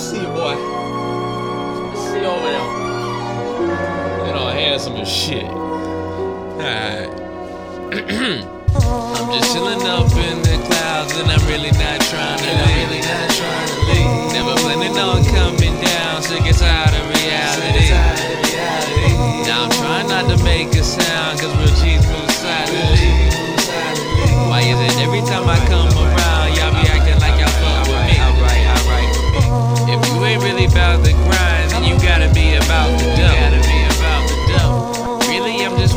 see you, boy. I see you over there. You know, handsome as shit. Alright. I'm just chilling up in the clouds and I'm really not trying to leave. Really not trying to leave. Never planning on coming down, sick and tired of reality. Now I'm trying not to make a sound, cause real cheese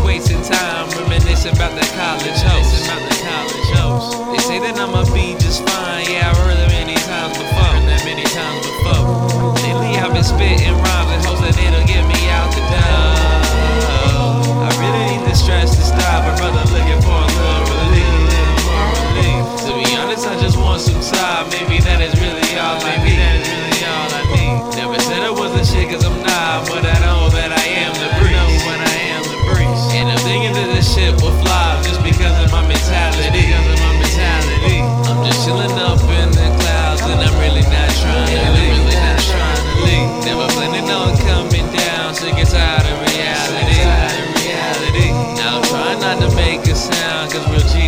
wasting time reminiscing about that college host. About the college host. They say that I'ma be just fine. Yeah, I've heard that many times before. Heard that many times before. Lately I've been spitting rhymes and hopes that it'll get me out the door. I really need the stress to stop. My brother looking for a little relief. To be honest, I just want some time. Maybe make a sound, cause we're G